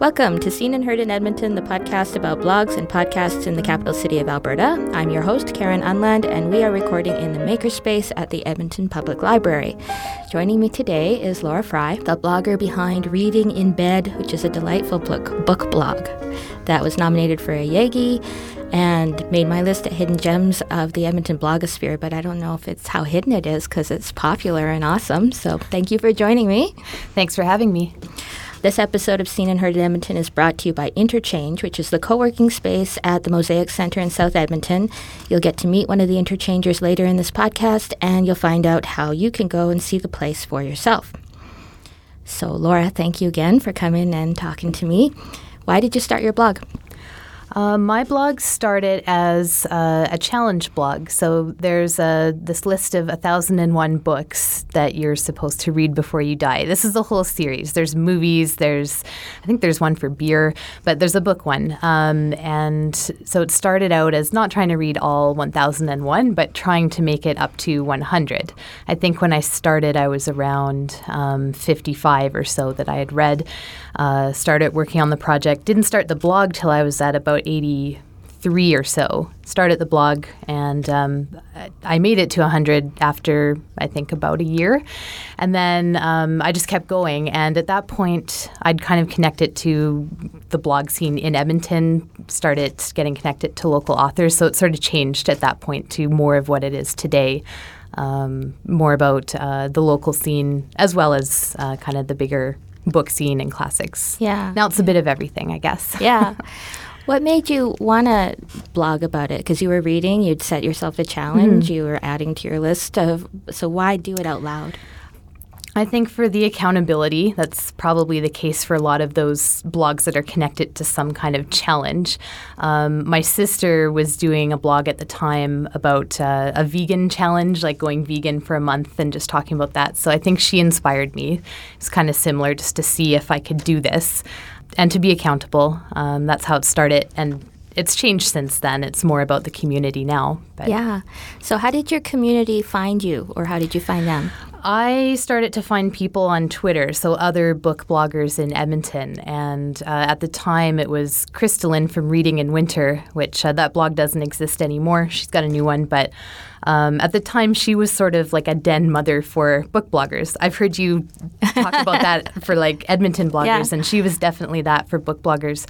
Welcome to Seen and Heard in Edmonton, the podcast about blogs and podcasts in the capital city of Alberta. I'm your host, Karen Unland, and we are recording in the Makerspace at the Edmonton Public Library. Joining me today is Laura Frey, the blogger behind Reading in Bed, which is a delightful book, book blog that was nominated for a Yeggie and made my list of hidden gems of the Edmonton blogosphere, but I don't know if it's how hidden it is because it's popular and awesome. So thank you for joining me. Thanks for having me. This episode of Seen and Heard in Edmonton is brought to you by Interchange, which is the co working space at the Mosaic Center in South Edmonton. You'll get to meet one of the interchangers later in this podcast, and you'll find out how you can go and see the place for yourself. So, Laura, thank you again for coming and talking to me. Why did you start your blog? Uh, my blog started as uh, a challenge blog. So there's a, this list of 1001 books that you're supposed to read before you die. This is a whole series. There's movies, there's, I think there's one for beer, but there's a book one. Um, and so it started out as not trying to read all 1001, but trying to make it up to 100. I think when I started, I was around um, 55 or so that I had read. Uh, started working on the project. Didn't start the blog till I was at about 83 or so. Started the blog, and um, I made it to 100 after I think about a year. And then um, I just kept going. And at that point, I'd kind of connected it to the blog scene in Edmonton, started getting connected to local authors. So it sort of changed at that point to more of what it is today. Um, more about uh, the local scene as well as uh, kind of the bigger book scene and classics. Yeah. Now it's a bit of everything, I guess. Yeah. What made you want to blog about it? Because you were reading, you'd set yourself a challenge, mm-hmm. you were adding to your list of. So why do it out loud? I think for the accountability, that's probably the case for a lot of those blogs that are connected to some kind of challenge. Um, my sister was doing a blog at the time about uh, a vegan challenge, like going vegan for a month and just talking about that. So I think she inspired me. It's kind of similar just to see if I could do this and to be accountable. Um, that's how it started. And it's changed since then. It's more about the community now. But. Yeah. So, how did your community find you, or how did you find them? I started to find people on Twitter, so other book bloggers in Edmonton. And uh, at the time, it was Crystalline from Reading in Winter, which uh, that blog doesn't exist anymore. She's got a new one, but um, at the time, she was sort of like a den mother for book bloggers. I've heard you talk about that for like Edmonton bloggers, yeah. and she was definitely that for book bloggers.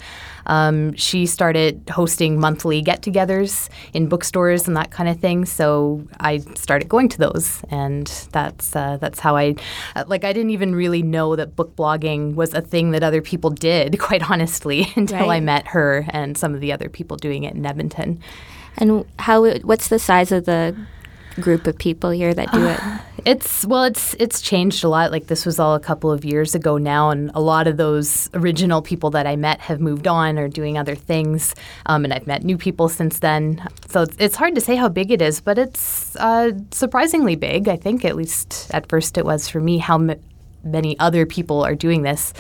Um, she started hosting monthly get togethers in bookstores and that kind of thing. So I started going to those, and that's uh, that's how I uh, like. I didn't even really know that book blogging was a thing that other people did, quite honestly, until right. I met her and some of the other people doing it in Edmonton. And how? What's the size of the group of people here that do it? It's well, it's it's changed a lot. Like this was all a couple of years ago now, and a lot of those original people that I met have moved on or doing other things, um, and I've met new people since then. So it's, it's hard to say how big it is, but it's uh, surprisingly big. I think at least at first it was for me. How m- many other people are doing this?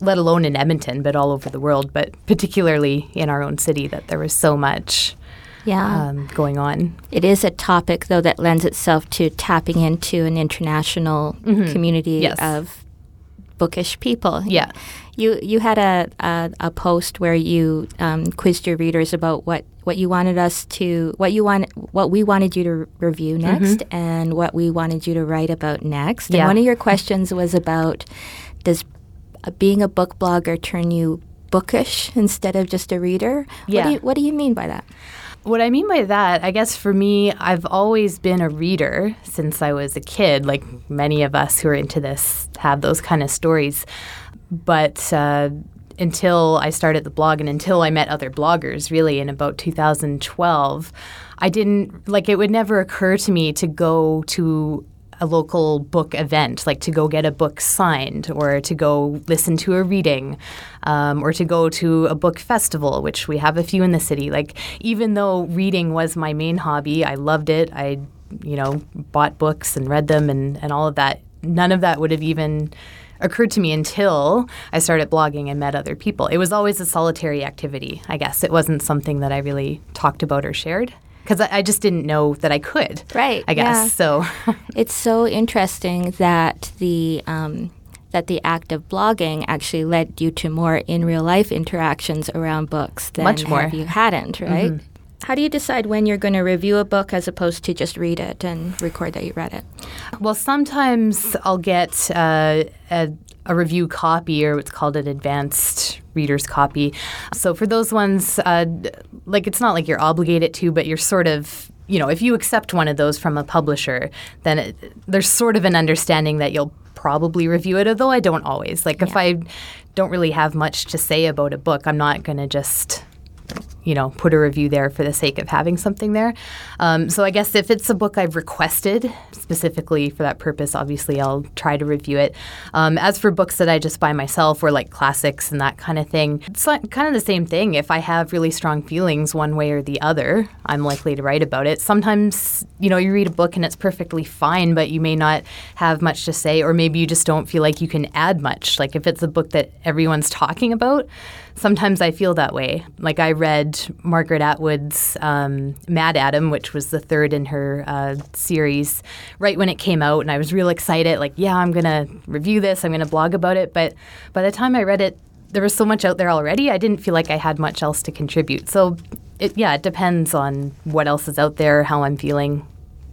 Let alone in Edmonton, but all over the world, but particularly in our own city, that there was so much yeah. Um, going on. It is a topic, though, that lends itself to tapping into an international mm-hmm. community yes. of bookish people. Yeah. You you had a a, a post where you um, quizzed your readers about what, what you wanted us to what you want what we wanted you to review mm-hmm. next mm-hmm. and what we wanted you to write about next. Yeah. And one of your questions was about does being a book blogger turn you bookish instead of just a reader? Yeah. What do you, what do you mean by that? What I mean by that, I guess for me, I've always been a reader since I was a kid. Like many of us who are into this have those kind of stories. But uh, until I started the blog and until I met other bloggers, really in about 2012, I didn't like it would never occur to me to go to a local book event, like to go get a book signed or to go listen to a reading um, or to go to a book festival, which we have a few in the city. Like, even though reading was my main hobby, I loved it. I, you know, bought books and read them and, and all of that. None of that would have even occurred to me until I started blogging and met other people. It was always a solitary activity, I guess. It wasn't something that I really talked about or shared because I, I, just didn't know that I could. Right. I guess yeah. so. it's so interesting that the um, that the act of blogging actually led you to more in real life interactions around books than Much more. if you hadn't, right? Mm-hmm. How do you decide when you're going to review a book as opposed to just read it and record that you read it? Well, sometimes I'll get uh, a, a review copy or what's called an advanced reader's copy. So for those ones, uh, like it's not like you're obligated to, but you're sort of you know, if you accept one of those from a publisher, then it, there's sort of an understanding that you'll probably review it, although I don't always. Like if I don't really have much to say about a book, I'm not going to just you know, put a review there for the sake of having something there. Um, so I guess if it's a book I've requested specifically for that purpose, obviously I'll try to review it. Um, as for books that I just buy myself or like classics and that kind of thing, it's like kind of the same thing. If I have really strong feelings one way or the other, I'm likely to write about it. Sometimes, you know, you read a book and it's perfectly fine, but you may not have much to say, or maybe you just don't feel like you can add much. Like if it's a book that everyone's talking about, sometimes I feel that way. Like I read Margaret Atwood's um, MaddAddam, which was the third in her uh, series, right when it came out, and I was real excited. Like, yeah, I'm gonna review this. I'm gonna blog about it. But by the time I read it, there was so much out there already. I didn't feel like I had much else to contribute. So, it, yeah, it depends on what else is out there, how I'm feeling,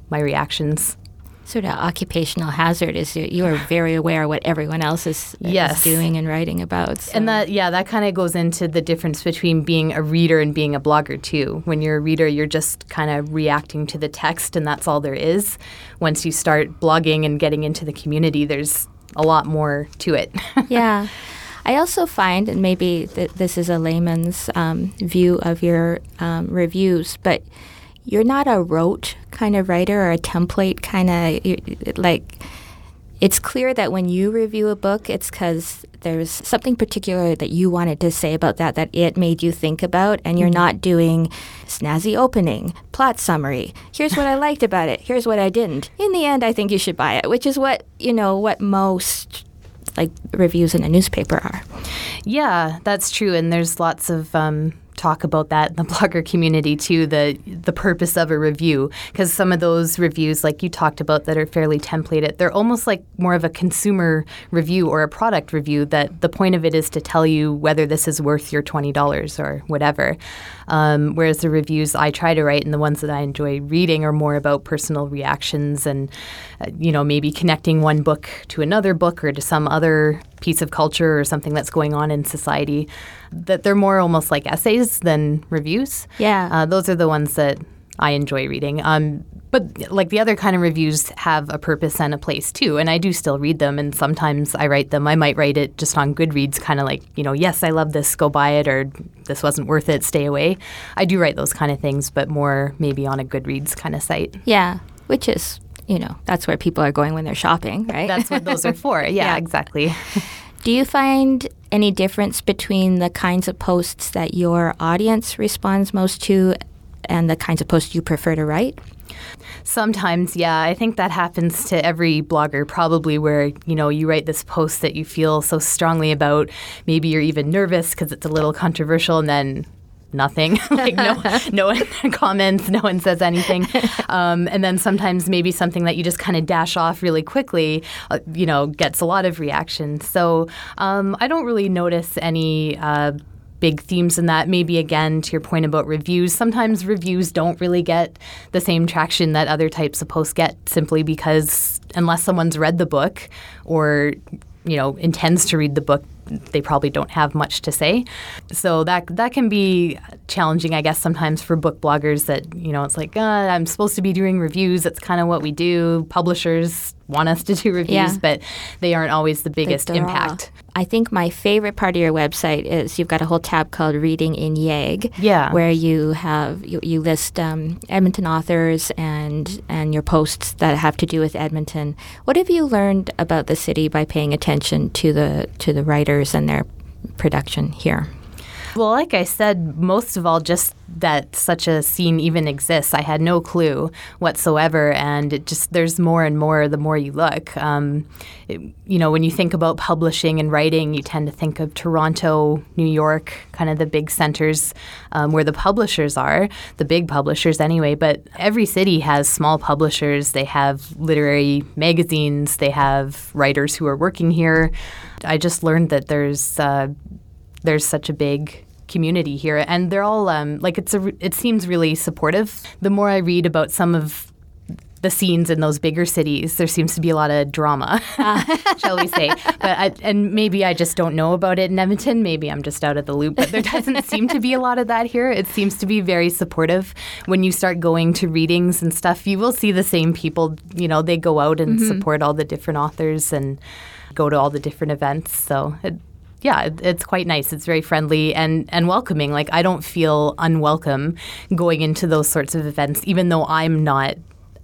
my reactions sort of occupational hazard is you, are very aware of what everyone else is, yes. is doing and writing about. So. And that yeah, that kind of goes into the difference between being a reader and being a blogger too. When you're a reader, you're just kind of reacting to the text and that's all there is. Once you start blogging and getting into the community, there's a lot more to it. yeah. I also find, and maybe th- this is a layman's um, view of your um, reviews, but you're not a rote kind of writer or a template kind of like it's clear that when you review a book it's because there's something particular that you wanted to say about that that it made you think about and you're mm-hmm. not doing snazzy opening plot summary. Here's what i liked about it. Here's what i didn't. In the end i think you should buy it which is what you know what most like reviews in a newspaper are. Yeah that's true and there's lots of um talk about that in the blogger community too the the purpose of a review. Because some of those reviews like you talked about that are fairly templated they're almost like more of a consumer review or a product review that the point of it is to tell you whether this is worth your $20 or whatever. Um, whereas the reviews I try to write and the ones that I enjoy reading are more about personal reactions and uh, you know maybe connecting one book to another book or to some other piece of culture or something that's going on in society that they're more almost like essays than reviews. Yeah. Uh, those are the ones that I enjoy reading. Um, but like the other kind of reviews have a purpose and a place too, and I do still read them. And sometimes I write them. I might write it just on Goodreads, kind of like you know, yes, I love this, go buy it, or this wasn't worth it, stay away. I do write those kind of things, but more maybe on a Goodreads kind of site. Yeah, which is you know that's where people are going when they're shopping, right? That's what those are for. Yeah, yeah. exactly. Do you find any difference between the kinds of posts that your audience responds most to and the kinds of posts you prefer to write? Sometimes, yeah. I think that happens to every blogger, probably, where you know you write this post that you feel so strongly about. Maybe you're even nervous because it's a little controversial, and then nothing. like no, no one comments, no one says anything, um, and then sometimes maybe something that you just kind of dash off really quickly, uh, you know, gets a lot of reaction. So um, I don't really notice any. Uh, big themes in that. Maybe again, to your point about reviews, sometimes reviews don't really get the same traction that other types of posts get simply because unless someone's read the book or you know intends to read the book they probably don't have much to say. So that that can be challenging, I guess, sometimes for book bloggers. That you know, it's like uh, I'm supposed to be doing reviews. That's kind of what we do. Publishers want us to do reviews, yeah. but they aren't always the biggest impact. I think my favorite part of your website is you've got a whole tab called Reading in Yeg, yeah. where you have you, you list um, Edmonton authors and and your posts that have to do with Edmonton. What have you learned about the city by paying attention to the to the writers and their production here? Well, like I said, most of all, just that such a scene even exists. I had no clue whatsoever, and it just there's more and more the more you look. Um, it, you know, when you think about publishing and writing, you tend to think of Toronto, New York, kind of the big centers um, where the publishers are, the big publishers anyway. But every city has small publishers. They have literary magazines. They have writers who are working here. I just learned that there's uh, there's such a big community here, and they're all um, like it's a. It seems really supportive. The more I read about some of the scenes in those bigger cities, there seems to be a lot of drama, shall we say? But I, and maybe I just don't know about it in Edmonton. Maybe I'm just out of the loop. But there doesn't seem to be a lot of that here. It seems to be very supportive. When you start going to readings and stuff, you will see the same people. You know, they go out and mm-hmm. support all the different authors and go to all the different events. So it, yeah, it's quite nice. It's very friendly and, and welcoming. Like, I don't feel unwelcome going into those sorts of events, even though I'm not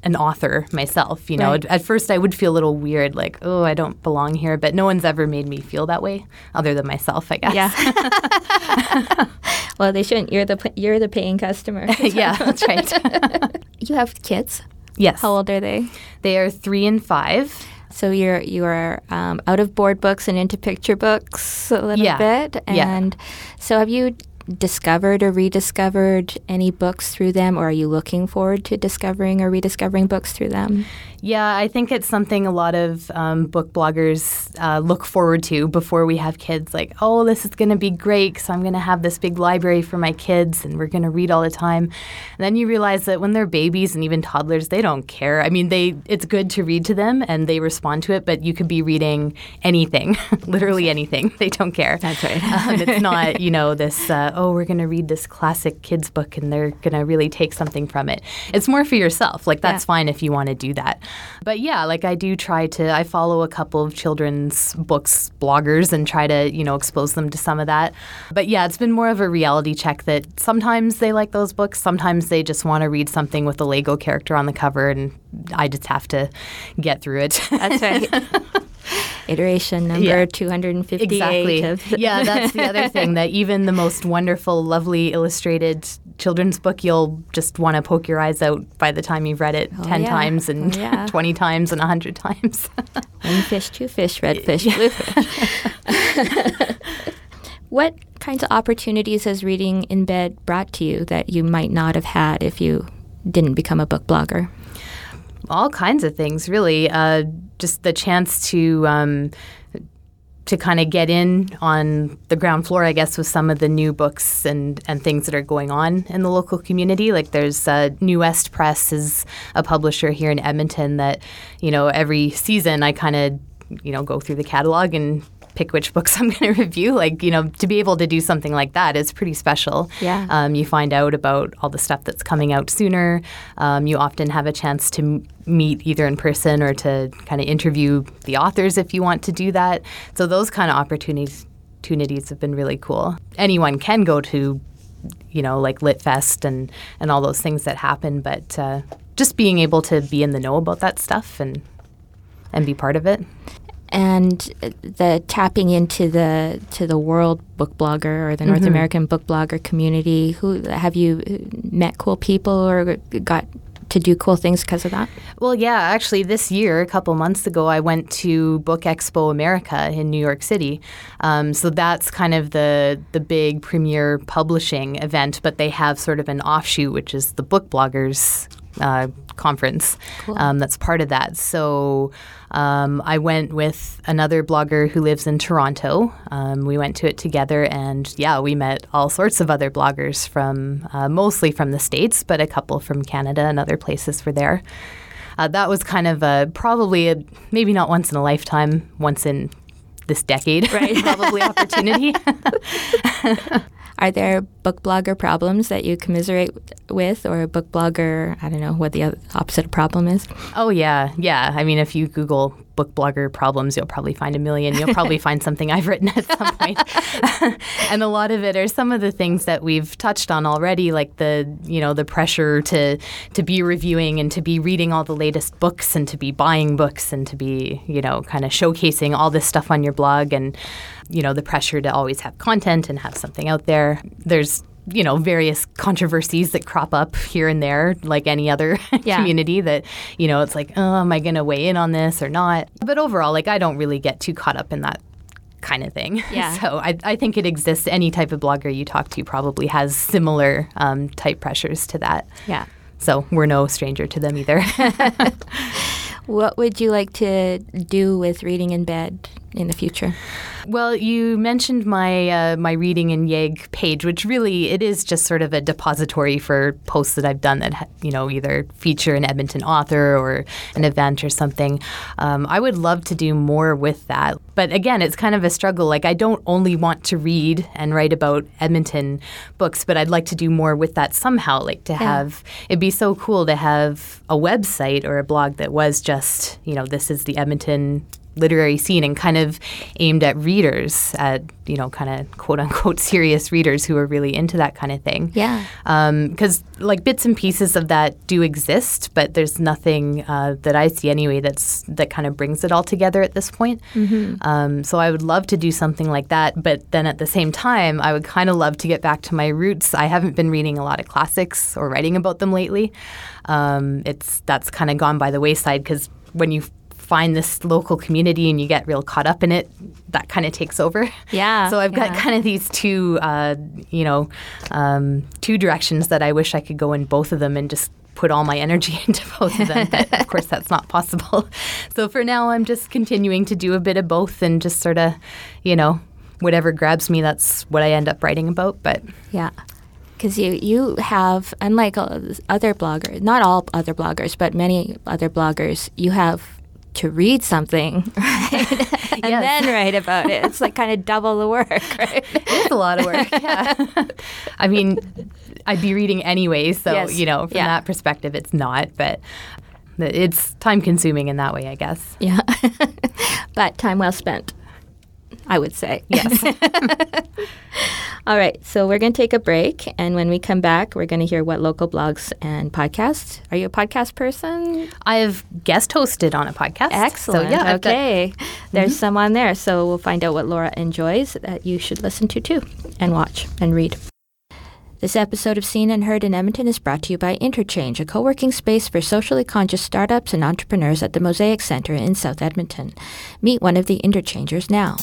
an author myself. You know, right. at, at, first I would feel a little weird, like, oh, I don't belong here. But no one's ever made me feel that way, other than myself, I guess. Yeah. well, they shouldn't. You're the you're the paying customer. yeah, that's right. you have kids. Yes. How old are they? They are three and five. So you're you're um, out of board books and into picture books a little yeah. bit, and yeah. so have you discovered or rediscovered any books through them, or are you looking forward to discovering or rediscovering books through them? Yeah, I think it's something a lot of um, book bloggers uh, look forward to before we have kids. Like, oh, this is going to be great because I'm going to have this big library for my kids and we're going to read all the time. And then you realize that when they're babies and even toddlers, they don't care. I mean, they it's good to read to them and they respond to it, but you could be reading anything, literally anything. They don't care. That's right. um, it's not, you know, this, uh, oh, we're going to read this classic kids book and they're going to really take something from it. It's more for yourself. Like, that's yeah. fine if you want to do that. But yeah, like I do try to, I follow a couple of children's books bloggers and try to, you know, expose them to some of that. But yeah, it's been more of a reality check that sometimes they like those books, sometimes they just want to read something with a Lego character on the cover, and I just have to get through it. That's right. iteration number yeah. 258 exactly yeah that's the other thing that even the most wonderful lovely illustrated children's book you'll just want to poke your eyes out by the time you've read it oh, 10 yeah. times and oh, yeah. 20 times and 100 times one fish two fish red fish blue fish what kinds of opportunities has reading in bed brought to you that you might not have had if you didn't become a book blogger all kinds of things, really. Uh, just the chance to um, to kind of get in on the ground floor, I guess, with some of the new books and, and things that are going on in the local community. Like there's uh, NeWest Press is a publisher here in Edmonton that, you know, every season I kind of, you know, go through the catalog and pick which books I'm going to review. Like, you know, to be able to do something like that is pretty special. Yeah. Um, you find out about all the stuff that's coming out sooner. Um, you often have a chance to m- meet either in person or to kind of interview the authors if you want to do that. So those kind of opportunities opportunities have been really cool. Anyone can go to, you know, like LitFest and and all those things that happen, but uh, just being able to be in the know about that stuff and and be part of it and the tapping into the to the world book blogger or the North mm-hmm. American book blogger community. Who have you met cool people or got to do cool things because of that? Well, yeah, actually, this year, a couple months ago, I went to Book Expo America in New York City. Um, so that's kind of the the big premier publishing event, but they have sort of an offshoot, which is the Book Bloggers uh, conference cool. um, that's part of that. So um, I went with another blogger who lives in Toronto. Um, we went to it together, and yeah, we met all sorts of other bloggers from uh, mostly from the States, but a couple from Canada and other places were there. Uh, that was kind of a probably a, maybe not once in a lifetime, once in this decade, right? probably opportunity. Are there book blogger problems that you commiserate with, or a book blogger? I don't know what the opposite of problem is. Oh yeah, yeah. I mean, if you Google book blogger problems, you'll probably find a million. You'll probably find something I've written at some point. and a lot of it are some of the things that we've touched on already, like the you know the pressure to to be reviewing and to be reading all the latest books and to be buying books and to be you know kind of showcasing all this stuff on your blog and you know the pressure to always have content and have something out there. There's you know various controversies that crop up here and there like any other yeah. community that you know it's like oh am i going to weigh in on this or not? But overall like i don't really get too caught up in that kind of thing. Yeah. So i, I think it exists. Any type of blogger you talk to probably has similar um, type pressures to that. Yeah. So we're no stranger to them either. What would you like to do with reading in bed in the future well, you mentioned my uh, my reading in Yeg page, which really it is just sort of a depository for posts that I've done that you know either feature an Edmonton author or an event or something. Um, I would love to do more with that, but again, it's kind of a struggle. Like I don't only want to read and write about Edmonton books, but I'd like to do more with that somehow. Like to have it'd be so cool to have a website or a blog that was just you know this is the Edmonton literary scene and kind of aimed at readers, at you know, kind of quote unquote serious readers who are really into that kind of thing. Yeah. Because um, like bits and pieces of that do exist, but there's nothing uh, that I see anyway that's that kind of brings it all together at this point. Mm-hmm. Um, so I would love to do something like that, but then at the same time, I would kind of love to get back to my roots. I haven't been reading a lot of classics or writing about them lately. Um, it's that's kind of gone by the wayside because when you find this local community and you get real caught up in it, that kind of takes over. Yeah. So I've yeah. got kind of these two, uh, you know, um, two directions that I wish I could go in both of them and just put all my energy into both of them. But of course, that's not possible. So for now, I'm just continuing to do a bit of both and just sort of, you know, whatever grabs me, that's what I end up writing about. But yeah because you you have unlike other bloggers, not all other bloggers, but many other bloggers, you have to read something right? and yes. then write about it. It's like kind of double the work, right? It's a lot of work. Yeah. I mean, I'd be reading anyway, so yes. you know, from yeah. that perspective, it's not. But it's time consuming in that way, I guess. Yeah, but time well spent. I would say. Yes. All right, so we're going to take a break. And when we come back, we're going to hear what local blogs and podcasts. Are you a podcast person? I've guest hosted on a podcast. Excellent. So, yeah, okay. Got, There's mm-hmm. some on there. So we'll find out what Laura enjoys that you should listen to too and watch and read. This episode of Seen and Heard in Edmonton is brought to you by Interchange, a co working space for socially conscious startups and entrepreneurs at the Mosaic Center in South Edmonton. Meet one of the interchangers now.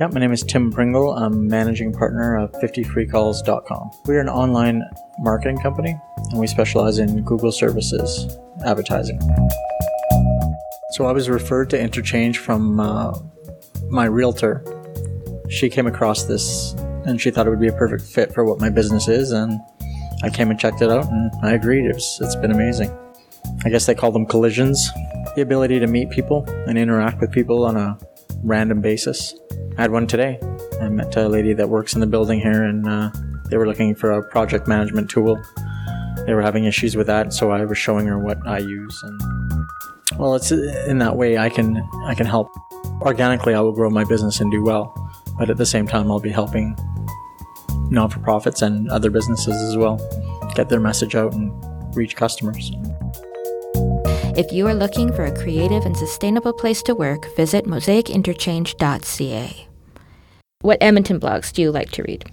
Yeah, my name is Tim Pringle. I'm managing partner of 50freecalls.com. We're an online marketing company and we specialize in Google services advertising. So I was referred to Interchange from uh, my realtor. She came across this and she thought it would be a perfect fit for what my business is and I came and checked it out and I agreed. It was, it's been amazing. I guess they call them collisions. The ability to meet people and interact with people on a random basis. I had one today. I met a lady that works in the building here, and uh, they were looking for a project management tool. They were having issues with that, so I was showing her what I use, and well, it's in that way I can I can help. Organically, I will grow my business and do well, but at the same time, I'll be helping non-for-profits and other businesses as well get their message out and reach customers. If you are looking for a creative and sustainable place to work, visit mosaicinterchange.ca. What Edmonton blogs do you like to read?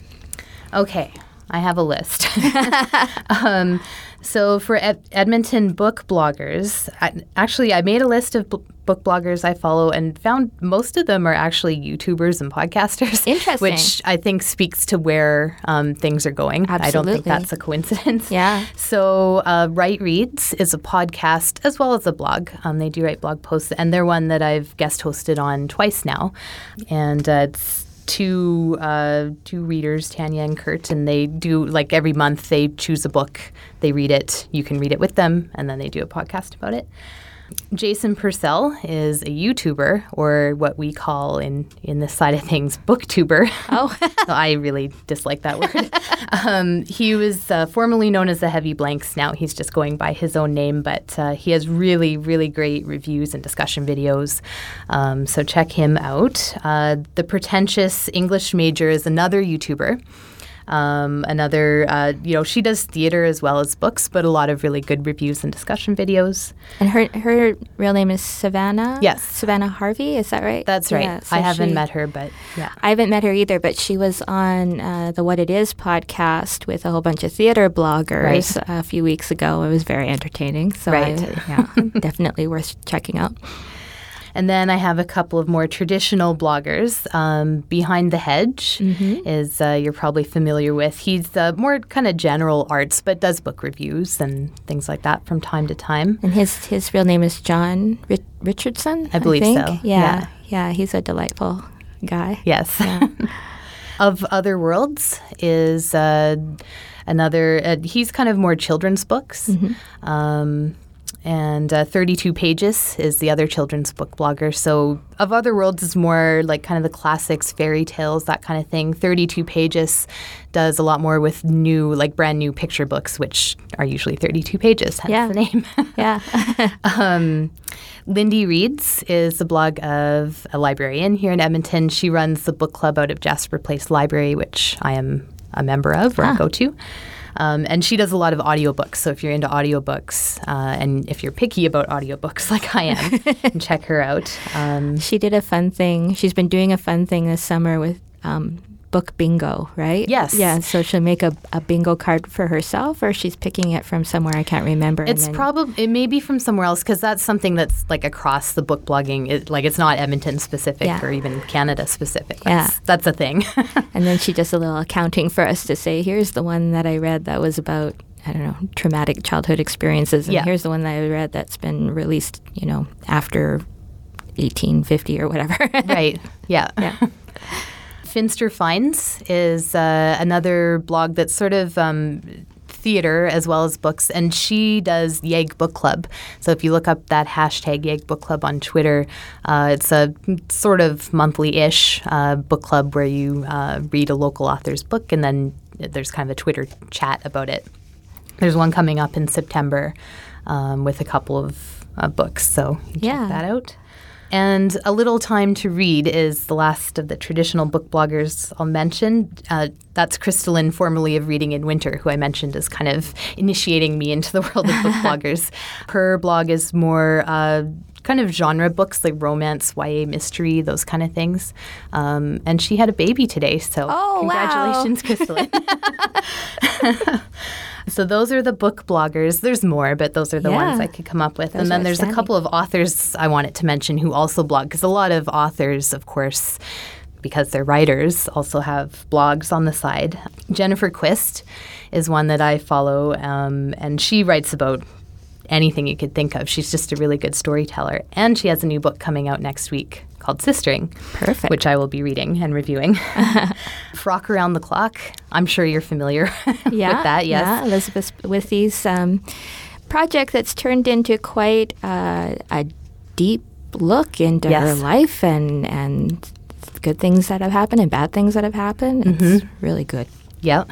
Okay, I have a list. um, so for Ed- Edmonton book bloggers, I, actually, I made a list of b- book bloggers I follow and found most of them are actually YouTubers and podcasters. Interesting. Which I think speaks to where um, things are going. Absolutely. I don't think that's a coincidence. Yeah. So uh, Write Reads is a podcast as well as a blog. Um, they do write blog posts, and they're one that I've guest hosted on twice now. And uh, it's two uh, two readers, Tanya and Kurt, and they do like every month they choose a book, they read it, you can read it with them, and then they do a podcast about it. Jason Purcell is a YouTuber, or what we call in in this side of things, booktuber. Oh, I really dislike that word. um, he was uh, formerly known as the Heavy Blanks. Now he's just going by his own name, but uh, he has really, really great reviews and discussion videos. Um, so check him out. Uh, the Pretentious English Major is another YouTuber. Um, another, uh, you know, she does theater as well as books, but a lot of really good reviews and discussion videos. and her her real name is Savannah. Yes. Savannah Harvey. Is that right? That's right. Yeah, so I haven't she- met her, but yeah. I haven't met her either, but she was on uh, the What It Is podcast with a whole bunch of theater bloggers a few weeks ago. It was very entertaining. So, Right. I, yeah, definitely worth checking out. And then I have a couple of more traditional bloggers. Um, Behind the Hedge is uh, you're probably familiar with. He's uh, more kind of general arts, but does book reviews and things like that from time to time. And his his real name is John Ri- Richardson. I believe think. so, Yeah, yeah. yeah, he's a delightful guy. Yes. of Other Worlds is uh, another, uh, he's kind of more children's books. Um, and uh, 32 Pages is the other children's book blogger. So, Of Other Worlds is more like kind of the classics, fairy tales, that kind of thing. 32 Pages does a lot more with new, like brand new picture books, which are usually 32 pages, hence Yeah. the name. Yeah, Um, Lindy Reads is the blog of a librarian here in Edmonton. She runs the book club out of Jasper Place Library, which I am a member of or Ah. go to. Um, and she does a lot of audiobooks. So if you're into audiobooks uh, and if you're picky about audiobooks like I am, check her out. Um, she did a fun thing. She's been doing a fun thing this summer with um, book bingo, right? Yes. Yeah. So she'll make a, a bingo card for herself, or she's picking it from somewhere I can't remember. It's probably it may be from somewhere else because that's something that's like across the book blogging. It, like it's not Edmonton specific Yeah. or even Canada specific. Yeah. That's, that's a thing. And then she does a little accounting for us to say, here's the one that I read that was about, I don't know, traumatic childhood experiences. And Yeah. here's the one that I read that's been released, you know, after 1850 or whatever. right. Yeah. Yeah. Finster Finds is uh, another blog that's sort of um, theater as well as books, and she does Yeg Book Club. So if you look up that hashtag Yeg Book Club on Twitter, uh, it's a sort of monthly-ish uh, book club where you uh, read a local author's book, and then there's kind of a Twitter chat about it. There's one coming up in September um, with a couple of uh, books, so you Yeah. check that out. And A Little Time to Read is the last of the traditional book bloggers I'll mention. Uh, that's Crystalline, formerly of Reading in Winter, who I mentioned is kind of initiating me into the world of book bloggers. Her blog is more uh, kind of genre books like romance, YA mystery, those kind of things. Um, and she had a baby today, so Oh, wow. congratulations, Crystalline. So those are the book bloggers. There's more, but those are the ones I could come up with. Those and then there's a couple of authors I wanted to mention who also blog because a lot of authors, of course, because they're writers, also have blogs on the side. Jennifer Quist is one that I follow, um, and she writes about anything you could think of. She's just a really good storyteller, and she has a new book coming out next week called Sistering, Perfect. which I will be reading and reviewing. Frock Around the Clock. I'm sure you're familiar yeah, with that. Yes. Yeah, Elizabeth Withey's um, project that's turned into quite uh, a deep look into her life and and good things that have happened and bad things that have happened. It's Mm-hmm. really good. Yep.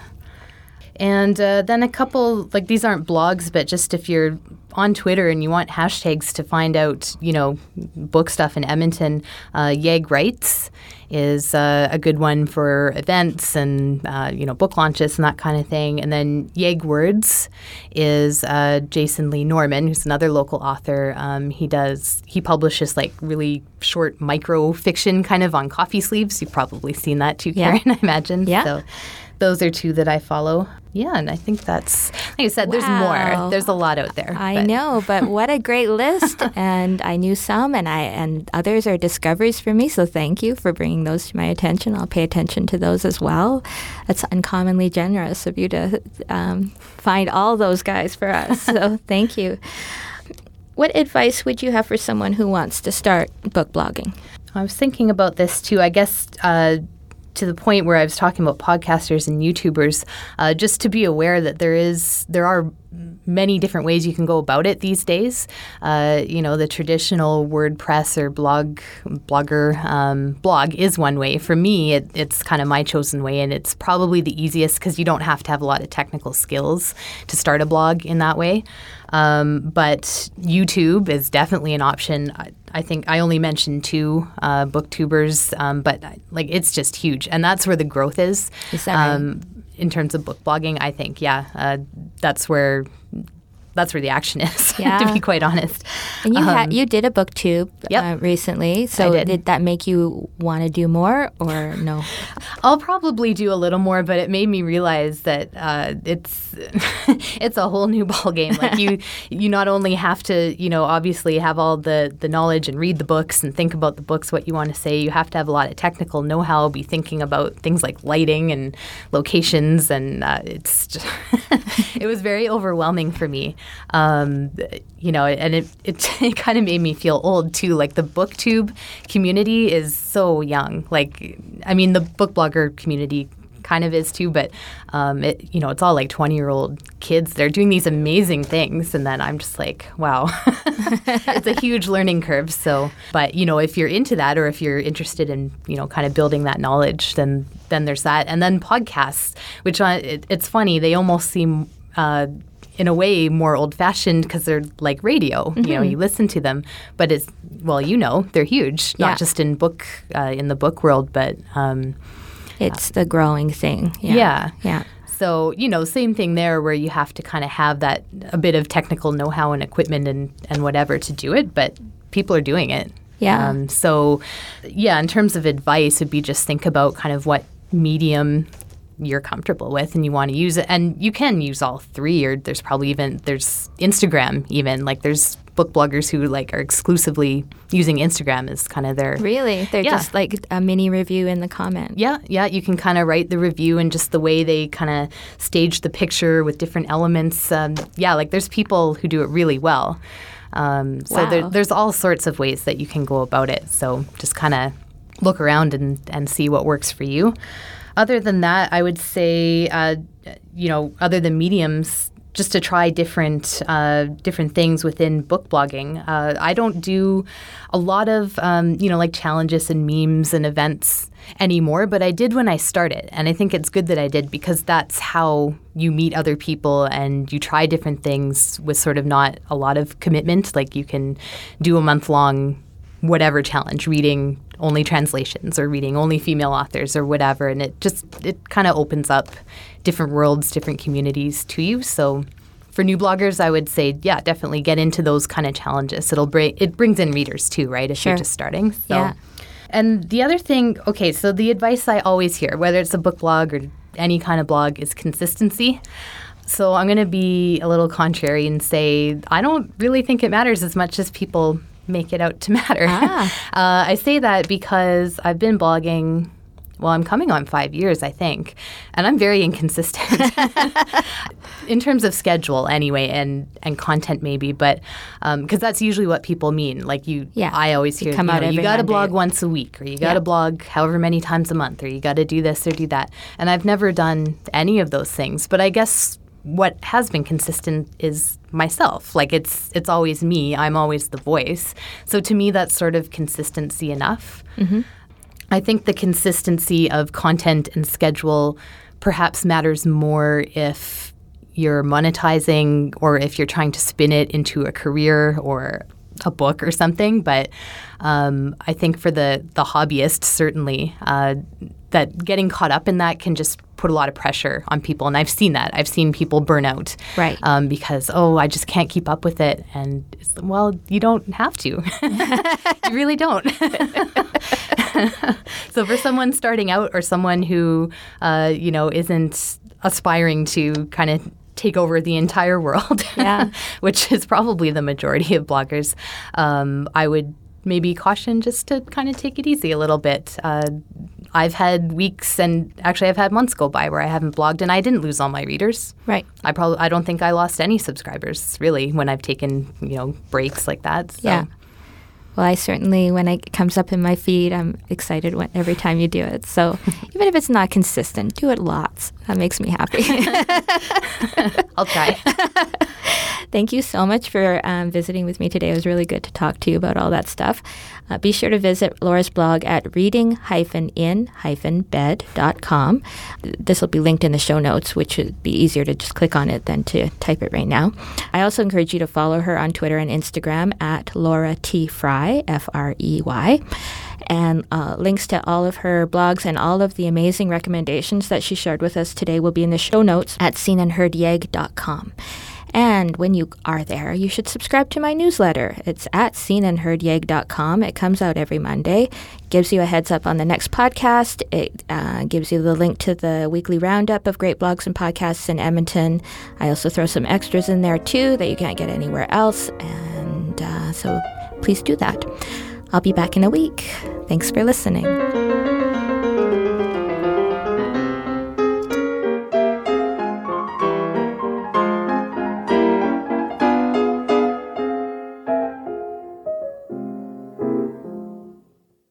And uh, then a couple, like these aren't blogs, but just if you're on Twitter and you want hashtags to find out, you know, book stuff in Edmonton, uh, Yeg Writes is uh, a good one for events and, uh, you know, book launches and that kind of thing. And then Yeg Words is uh, Jason Lee Norman, who's another local author. Um, he does, he publishes like really short micro fiction kind of on coffee sleeves. You've probably seen that too, Yeah. Karen, I imagine. Yeah. So those are two that I follow. Yeah, and I think that's like I said. There's more. There's a lot out there. I but- know, but what a great list! and I knew some, and I and others are discoveries for me. So thank you for bringing those to my attention. I'll pay attention to those as well. That's uncommonly generous of you to um, find all those guys for us. so thank you. What advice would you have for someone who wants to start book blogging? I was thinking about this too. I guess uh, to the point where I was talking about podcasters and YouTubers, uh, just to be aware that there is there are many different ways you can go about it these days. Uh, you know, the traditional WordPress or blog blogger um, blog is one way. For me, it, it's kind of my chosen way, and it's probably the easiest because you don't have to have a lot of technical skills to start a blog in that way. Um, but YouTube is definitely an option. I, I think I only mentioned two uh, booktubers, um, but like it's just huge, and that's where the growth is. Is that right? In terms of book blogging, I think, yeah, uh, that's where that's where the action is. Yeah. to be quite honest. And you Um, had you did a booktube Yep. uh, recently. So did. that make you want to do more or no? I'll probably do a little more, but it made me realize that uh, it's it's a whole new ball game. Like you, you not only have to, you know, obviously have all the the knowledge and read the books and think about the books, what you want to say. You have to have a lot of technical know-how, be thinking about things like lighting and locations, and uh, it's just it was very overwhelming for me. Um, you know, and it it, it kind of made me feel old too. Like the booktube community is so young. Like, I mean, the book blogger community kind of is too, but um, it you know it's all like twenty year old kids. They're doing these amazing things, and then I'm just like, wow, it's a huge learning curve. So, but you know, if you're into that, or if you're interested in you know kind of building that knowledge, then then there's that, and then podcasts, which I, it, it's funny they almost seem. Uh, in a way, more old-fashioned because they're like radio. You know, you listen to them, but it's well, you know, they're huge. Not Yeah. just in book uh, in the book world, but um, It's the growing thing. Yeah. Yeah. Yeah. so, you know, same thing there where you have to kind of have that a bit of technical know how and equipment and, and whatever to do it, but people are doing it. Yeah. Um, so, yeah, in terms of advice, would be just think about kind of what medium you're comfortable with and you want to use it. And you can use all three, or there's probably even, there's Instagram even. Like there's book bloggers who like are exclusively using Instagram as kind of their Really? They're Yeah. just like a mini review in the comment. yeah, yeah, you can kind of write the review and just the way they kind of stage the picture with different elements. Um, yeah, like there's people who do it really well. Um, so there, there's all sorts of ways that you can go about it. So just kind of look around and, and see what works for you. Other than that, I would say, uh, you know, other than mediums, just to try different uh, different things within book blogging. Uh, I don't do a lot of um, you know like challenges and memes and events anymore, but I did when I started, and I think it's good that I did because that's how you meet other people and you try different things with sort of not a lot of commitment. Like you can do a month long whatever challenge reading only translations or reading only female authors or whatever. And it just it kind of opens up different worlds different communities to you. So for new bloggers i would say yeah definitely get into those kind of challenges. It'll bring it brings in readers too right if Sure. you're just starting so. Yeah. and the other thing okay so the advice i always hear whether it's a book blog or any kind of blog is consistency. So i'm going to be a little contrary and say i don't really think it matters as much as people make it out to matter Ah. uh, I say that because I've been blogging. Well, I'm coming on five years, I think, and I'm very inconsistent in terms of schedule, anyway, and and content maybe, but because that's usually what people mean. Like you, Yeah. I always You hear, come you, out know, you got to blog once a week, or you got to Yeah. blog however many times a month, or you got to do this or do that. And I've never done any of those things, but I guess what has been consistent is myself. Like it's it's always me. I'm always the voice. So to me, that's sort of consistency enough. I think the consistency of content and schedule perhaps matters more if you're monetizing or if you're trying to spin it into a career or a book or something. But um, I think for the the hobbyist, certainly, uh, that getting caught up in that can just put a lot of pressure on people. And I've seen that. I've seen people burn out, Right. Um, because oh, I just can't keep up with it. And it's, well, you don't have to. you really don't. so for someone starting out or someone who uh, you know isn't aspiring to kind of take over the entire world, Yeah. which is probably the majority of bloggers, um, I would maybe caution just to kind of take it easy a little bit. Uh, I've had weeks and actually I've had months go by where I haven't blogged and I didn't lose all my readers. Right. I probably I don't think I lost any subscribers really when I've taken you know breaks like that. So. Yeah. Well, I certainly, when it comes up in my feed, I'm excited when, every time you do it. So even if it's not consistent, do it lots. That makes me happy. I'll try. Thank you so much for um, visiting with me today. It was really good to talk to you about all that stuff. Uh, be sure to visit Laura's blog at reading-in-bed.com. This will be linked in the show notes, which would be easier to just click on it than to type it right now. I also encourage you to follow her on Twitter and Instagram at Laura T. Frey, F R E Y and uh, links to all of her blogs and all of the amazing recommendations that she shared with us today will be in the show notes at seenandheardyeg.com. And when you are there, you should subscribe to my newsletter. It's at seenandheardyeg.com. It comes out every Monday. gives you a heads up on the next podcast. It uh, gives you the link to the weekly roundup of great blogs and podcasts in Edmonton. I also throw some extras in there too that you can't get anywhere else. And uh, so please do that. I'll be back in a week. Thanks for listening.